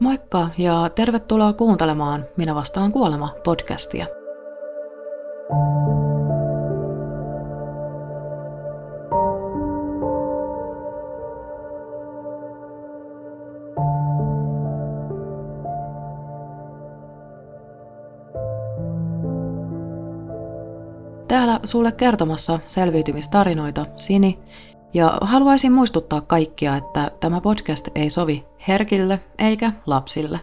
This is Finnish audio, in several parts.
Moikka ja tervetuloa kuuntelemaan Minä vastaan kuolema podcastia. Täällä sulle kertomassa selviytymistarinoita Sini, ja haluaisin muistuttaa kaikkia, että tämä podcast ei sovi herkille eikä lapsille.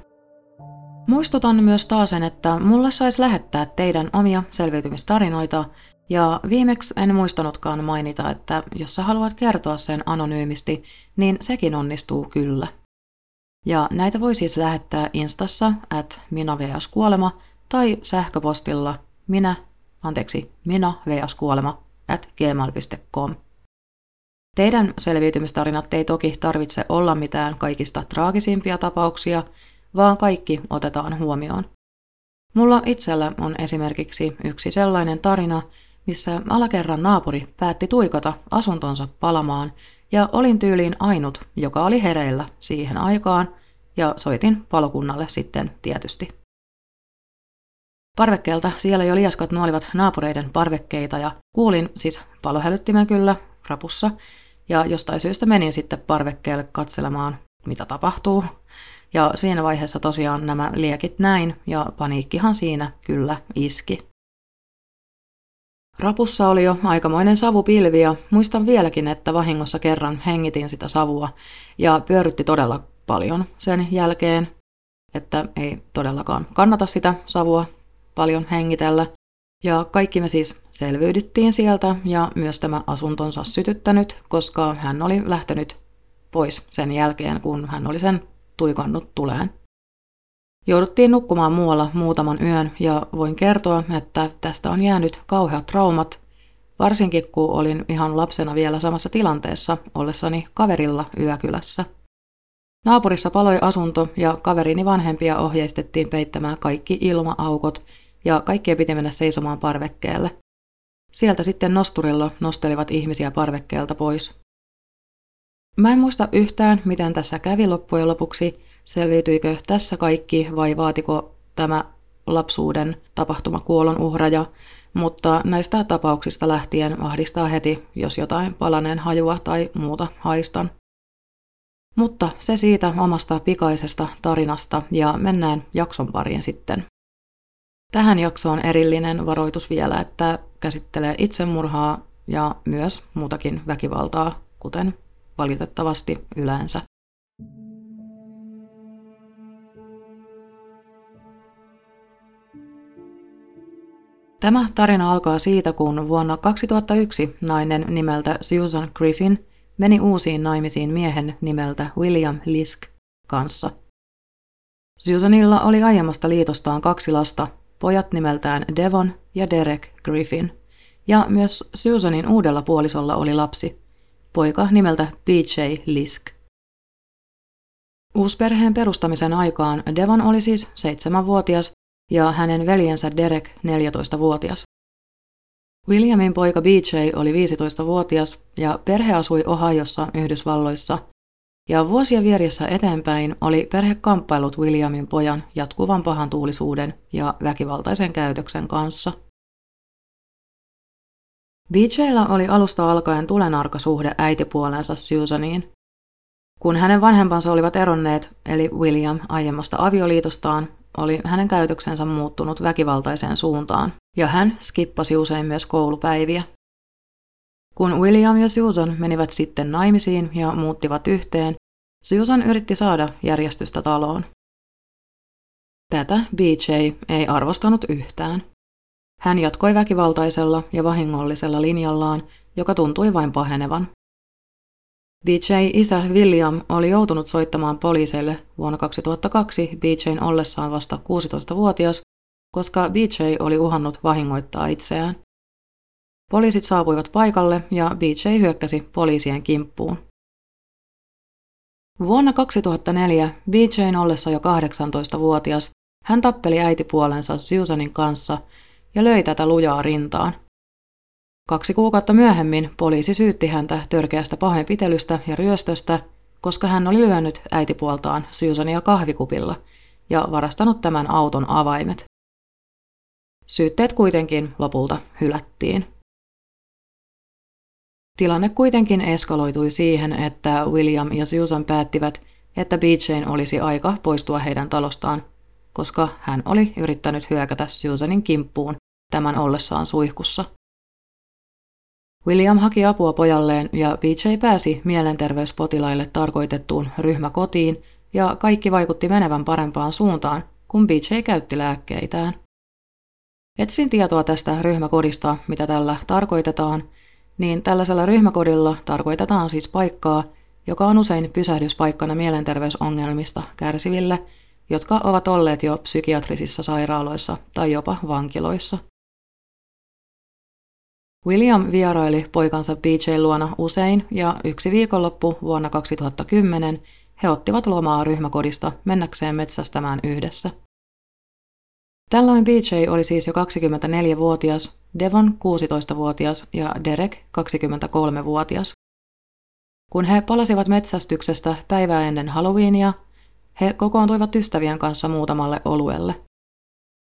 Muistutan myös taasen, että mulle saisi lähettää teidän omia selviytymistarinoita, ja viimeksi en muistanutkaan mainita, että jos sä haluat kertoa sen anonyymisti, niin sekin onnistuu kyllä. Ja näitä voi siis lähettää instassa at minä kuolema tai sähköpostilla minä, anteeksi, minä kuolema at gmail.com. Teidän selviytymistarinat ei toki tarvitse olla mitään kaikista traagisimpia tapauksia, vaan kaikki otetaan huomioon. Mulla itsellä on esimerkiksi yksi sellainen tarina, missä alakerran naapuri päätti tuikata asuntonsa palamaan ja olin tyyliin ainut, joka oli hereillä siihen aikaan ja soitin palokunnalle sitten tietysti. Parvekkeelta siellä jo liaskat nuolivat naapureiden parvekkeita ja kuulin siis palohälyttimen kyllä rapussa ja jostain syystä menin sitten parvekkeelle katselemaan, mitä tapahtuu. Ja siinä vaiheessa tosiaan nämä liekit näin, ja paniikkihan siinä kyllä iski. Rapussa oli jo aikamoinen savupilvi ja muistan vieläkin, että vahingossa kerran hengitin sitä savua ja pyörytti todella paljon sen jälkeen, että ei todellakaan kannata sitä savua paljon hengitellä. Ja kaikki me siis selviydyttiin sieltä ja myös tämä asuntonsa sytyttänyt, koska hän oli lähtenyt pois sen jälkeen, kun hän oli sen tuikannut tuleen. Jouduttiin nukkumaan muualla muutaman yön ja voin kertoa, että tästä on jäänyt kauheat traumat, varsinkin kun olin ihan lapsena vielä samassa tilanteessa ollessani kaverilla yökylässä. Naapurissa paloi asunto ja kaverini vanhempia ohjeistettiin peittämään kaikki ilmaaukot ja kaikkien piti mennä seisomaan parvekkeelle. Sieltä sitten nosturilla nostelivat ihmisiä parvekkeelta pois. Mä en muista yhtään, miten tässä kävi loppujen lopuksi, selviytyikö tässä kaikki vai vaatiko tämä lapsuuden tapahtuma kuolon uhraja, mutta näistä tapauksista lähtien ahdistaa heti, jos jotain palaneen hajua tai muuta haistan. Mutta se siitä omasta pikaisesta tarinasta ja mennään jakson pariin sitten. Tähän jaksoon erillinen varoitus vielä, että käsittelee itsemurhaa ja myös muutakin väkivaltaa, kuten valitettavasti yleensä. Tämä tarina alkaa siitä, kun vuonna 2001 nainen nimeltä Susan Griffin meni uusiin naimisiin miehen nimeltä William Lisk kanssa. Susanilla oli aiemmasta liitostaan kaksi lasta, pojat nimeltään Devon ja Derek Griffin, ja myös Susanin uudella puolisolla oli lapsi, poika nimeltä BJ Lisk. Uusperheen perustamisen aikaan Devon oli siis seitsemänvuotias ja hänen veljensä Derek 14-vuotias. Williamin poika BJ oli 15-vuotias ja perhe asui Ohiossa Yhdysvalloissa ja vuosien vieressä eteenpäin oli perhe kamppailut Williamin pojan jatkuvan pahan tuulisuuden ja väkivaltaisen käytöksen kanssa. BJllä oli alusta alkaen tulenarka suhde äitipuoleensa Susaniin. Kun hänen vanhempansa olivat eronneet, eli William aiemmasta avioliitostaan, oli hänen käytöksensä muuttunut väkivaltaiseen suuntaan, ja hän skippasi usein myös koulupäiviä. Kun William ja Susan menivät sitten naimisiin ja muuttivat yhteen, Susan yritti saada järjestystä taloon. Tätä BJ ei arvostanut yhtään. Hän jatkoi väkivaltaisella ja vahingollisella linjallaan, joka tuntui vain pahenevan. BJ-isä William oli joutunut soittamaan poliiseille vuonna 2002 BJn ollessaan vasta 16-vuotias, koska BJ oli uhannut vahingoittaa itseään. Poliisit saapuivat paikalle ja BJ hyökkäsi poliisien kimppuun. Vuonna 2004 BJn ollessa jo 18-vuotias hän tappeli äitipuolensa Susanin kanssa ja löi tätä lujaa rintaan. Kaksi kuukautta myöhemmin poliisi syytti häntä törkeästä pahoinpitelystä ja ryöstöstä, koska hän oli lyönyt äitipuoltaan Susania kahvikupilla ja varastanut tämän auton avaimet. Syytteet kuitenkin lopulta hylättiin. Tilanne kuitenkin eskaloitui siihen, että William ja Susan päättivät, että BJn olisi aika poistua heidän talostaan, koska hän oli yrittänyt hyökätä Susanin kimppuun tämän ollessaan suihkussa. William haki apua pojalleen ja BJ pääsi mielenterveyspotilaille tarkoitettuun ryhmäkotiin ja kaikki vaikutti menevän parempaan suuntaan, kun BJ käytti lääkkeitään. Etsin tietoa tästä ryhmäkodista, mitä tällä tarkoitetaan, niin tällaisella ryhmäkodilla tarkoitetaan siis paikkaa, joka on usein pysähdyspaikkana mielenterveysongelmista kärsiville, jotka ovat olleet jo psykiatrisissa sairaaloissa tai jopa vankiloissa. William vieraili poikansa BJ luona usein ja yksi viikonloppu vuonna 2010 he ottivat lomaa ryhmäkodista mennäkseen metsästämään yhdessä. Tällöin BJ oli siis jo 24-vuotias, Devon 16-vuotias ja Derek 23-vuotias. Kun he palasivat metsästyksestä päivää ennen Halloweenia, he kokoontuivat ystävien kanssa muutamalle oluelle.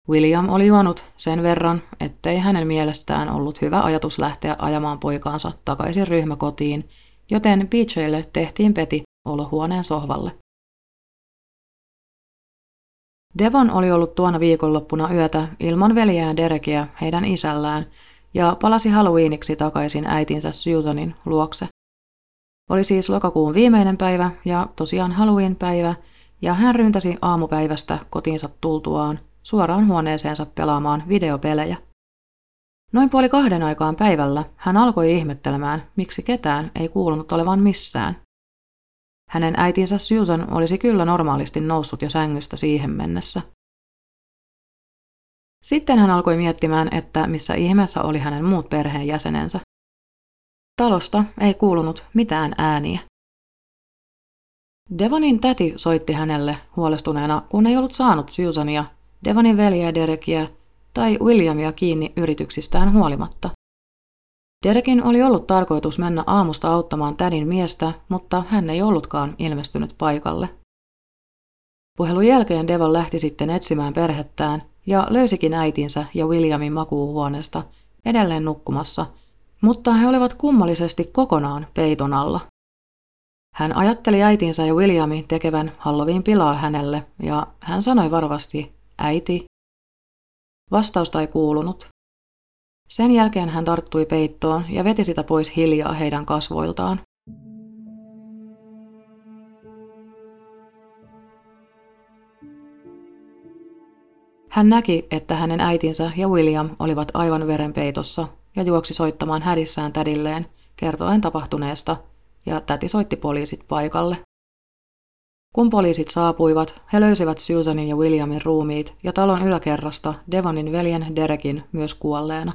William oli juonut sen verran, ettei hänen mielestään ollut hyvä ajatus lähteä ajamaan poikaansa takaisin ryhmäkotiin, joten BJlle tehtiin peti olohuoneen sohvalle. Devon oli ollut tuona viikonloppuna yötä ilman veljään Derekiä heidän isällään ja palasi Halloweeniksi takaisin äitinsä Susanin luokse. Oli siis lokakuun viimeinen päivä ja tosiaan Halloween-päivä, ja hän ryntäsi aamupäivästä kotiinsa tultuaan suoraan huoneeseensa pelaamaan videopelejä. Noin puoli kahden aikaan päivällä hän alkoi ihmettelemään, miksi ketään ei kuulunut olevan missään. Hänen äitinsä Susan olisi kyllä normaalisti noussut jo sängystä siihen mennessä. Sitten hän alkoi miettimään, että missä ihmeessä oli hänen muut perheenjäsenensä. Talosta ei kuulunut mitään ääniä. Devonin täti soitti hänelle huolestuneena, kun ei ollut saanut Susania, Devonin veljeä Derekiä tai Williamia kiinni yrityksistään huolimatta. Derekin oli ollut tarkoitus mennä aamusta auttamaan tädin miestä, mutta hän ei ollutkaan ilmestynyt paikalle. Puhelun jälkeen Devon lähti sitten etsimään perhettään ja löysikin äitinsä ja Williamin makuuhuoneesta edelleen nukkumassa, mutta he olivat kummallisesti kokonaan peiton alla. Hän ajatteli äitinsä ja Williamin tekevän Halloween pilaa hänelle ja hän sanoi varovasti, äiti. Vastausta ei kuulunut. Sen jälkeen hän tarttui peittoon ja veti sitä pois hiljaa heidän kasvoiltaan. Hän näki, että hänen äitinsä ja William olivat aivan verenpeitossa ja juoksi soittamaan hädissään tädilleen, kertoen tapahtuneesta, ja täti soitti poliisit paikalle. Kun poliisit saapuivat, he löysivät Susanin ja Williamin ruumiit ja talon yläkerrasta Devonin veljen Derekin myös kuolleena.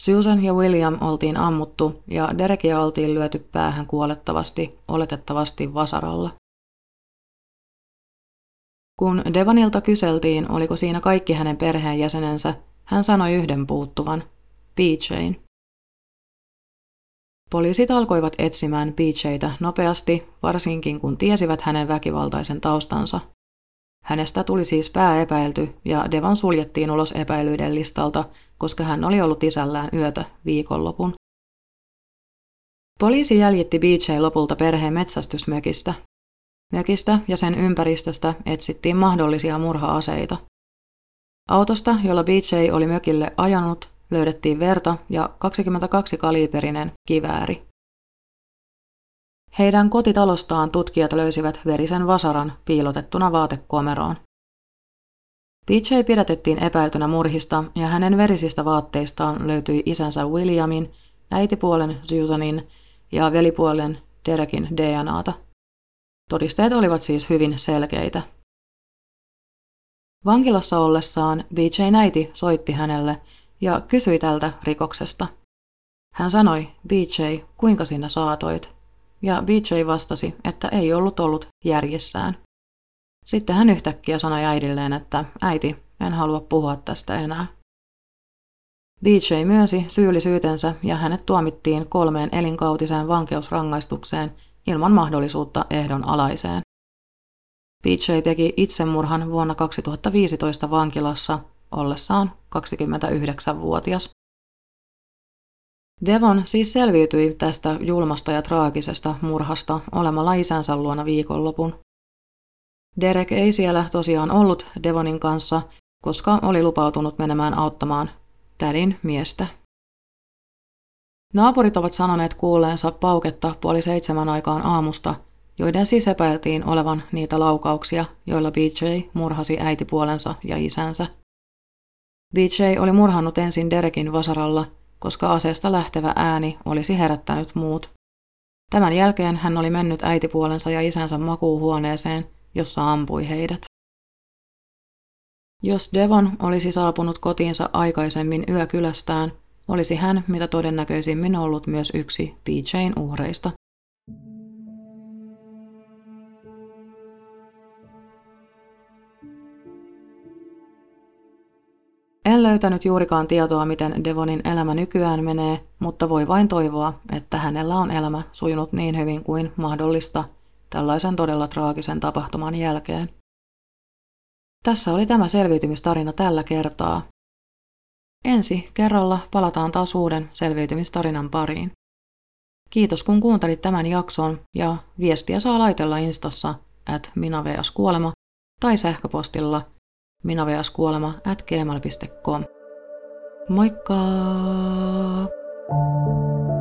Susan ja William oltiin ammuttu ja Derekia oltiin lyöty päähän kuolettavasti, oletettavasti vasaralla. Kun Devonilta kyseltiin, oliko siinä kaikki hänen perheenjäsenensä, hän sanoi yhden puuttuvan, BJ'n. Poliisit alkoivat etsimään BJtä nopeasti, varsinkin kun tiesivät hänen väkivaltaisen taustansa. Hänestä tuli siis pääepäilty ja Devon suljettiin ulos epäilyiden listalta, koska hän oli ollut isällään yötä viikonlopun. Poliisi jäljitti BJ lopulta perheen metsästysmökistä. Mökistä ja sen ympäristöstä etsittiin mahdollisia murha-aseita. Autosta, jolla BJ oli mökille ajanut, löydettiin verta ja 22-kaliiperinen kivääri. Heidän kotitalostaan tutkijat löysivät verisen vasaran piilotettuna vaatekomeroon. PJ pidätettiin epäiltynä murhista ja hänen verisistä vaatteistaan löytyi isänsä Williamin, äitipuolen Susanin ja velipuolen Derekin DNAta. Todisteet olivat siis hyvin selkeitä. Vankilassa ollessaan BJ äiti soitti hänelle ja kysyi tältä rikoksesta. Hän sanoi, BJ, kuinka sinä saatoit? Ja BJ vastasi, että ei ollut ollut järjessään. Sitten hän yhtäkkiä sanoi äidilleen, että äiti, en halua puhua tästä enää. BJ myönsi syyllisyytensä ja hänet tuomittiin kolmeen elinkautiseen vankeusrangaistukseen ilman mahdollisuutta ehdon alaiseen. BJ teki itsemurhan vuonna 2015 vankilassa ollessaan 29-vuotias. Devon siis selviytyi tästä julmasta ja traagisesta murhasta olemalla isänsä luona viikonlopun. Derek ei siellä tosiaan ollut Devonin kanssa, koska oli lupautunut menemään auttamaan tädin miestä. Naapurit ovat sanoneet kuulleensa pauketta puoli seitsemän aikaan aamusta, joiden siis epäiltiin olevan niitä laukauksia, joilla BJ murhasi äitipuolensa ja isänsä. BJ oli murhannut ensin Derekin vasaralla, koska aseesta lähtevä ääni olisi herättänyt muut. Tämän jälkeen hän oli mennyt äitipuolensa ja isänsä makuuhuoneeseen, jossa ampui heidät. Jos Devon olisi saapunut kotiinsa aikaisemmin yökylästään, olisi hän mitä todennäköisimmin ollut myös yksi BJn uhreista. En löytänyt juurikaan tietoa, miten Devonin elämä nykyään menee, mutta voi vain toivoa, että hänellä on elämä sujunut niin hyvin kuin mahdollista tällaisen todella traagisen tapahtuman jälkeen. Tässä oli tämä selviytymistarina tällä kertaa. Ensi kerralla palataan taas uuden selviytymistarinan pariin. Kiitos kun kuuntelit tämän jakson ja viestiä saa laitella instassa at minaveaskuolema tai sähköpostilla minaveaskuolema at gmail.com. Moikka! thank you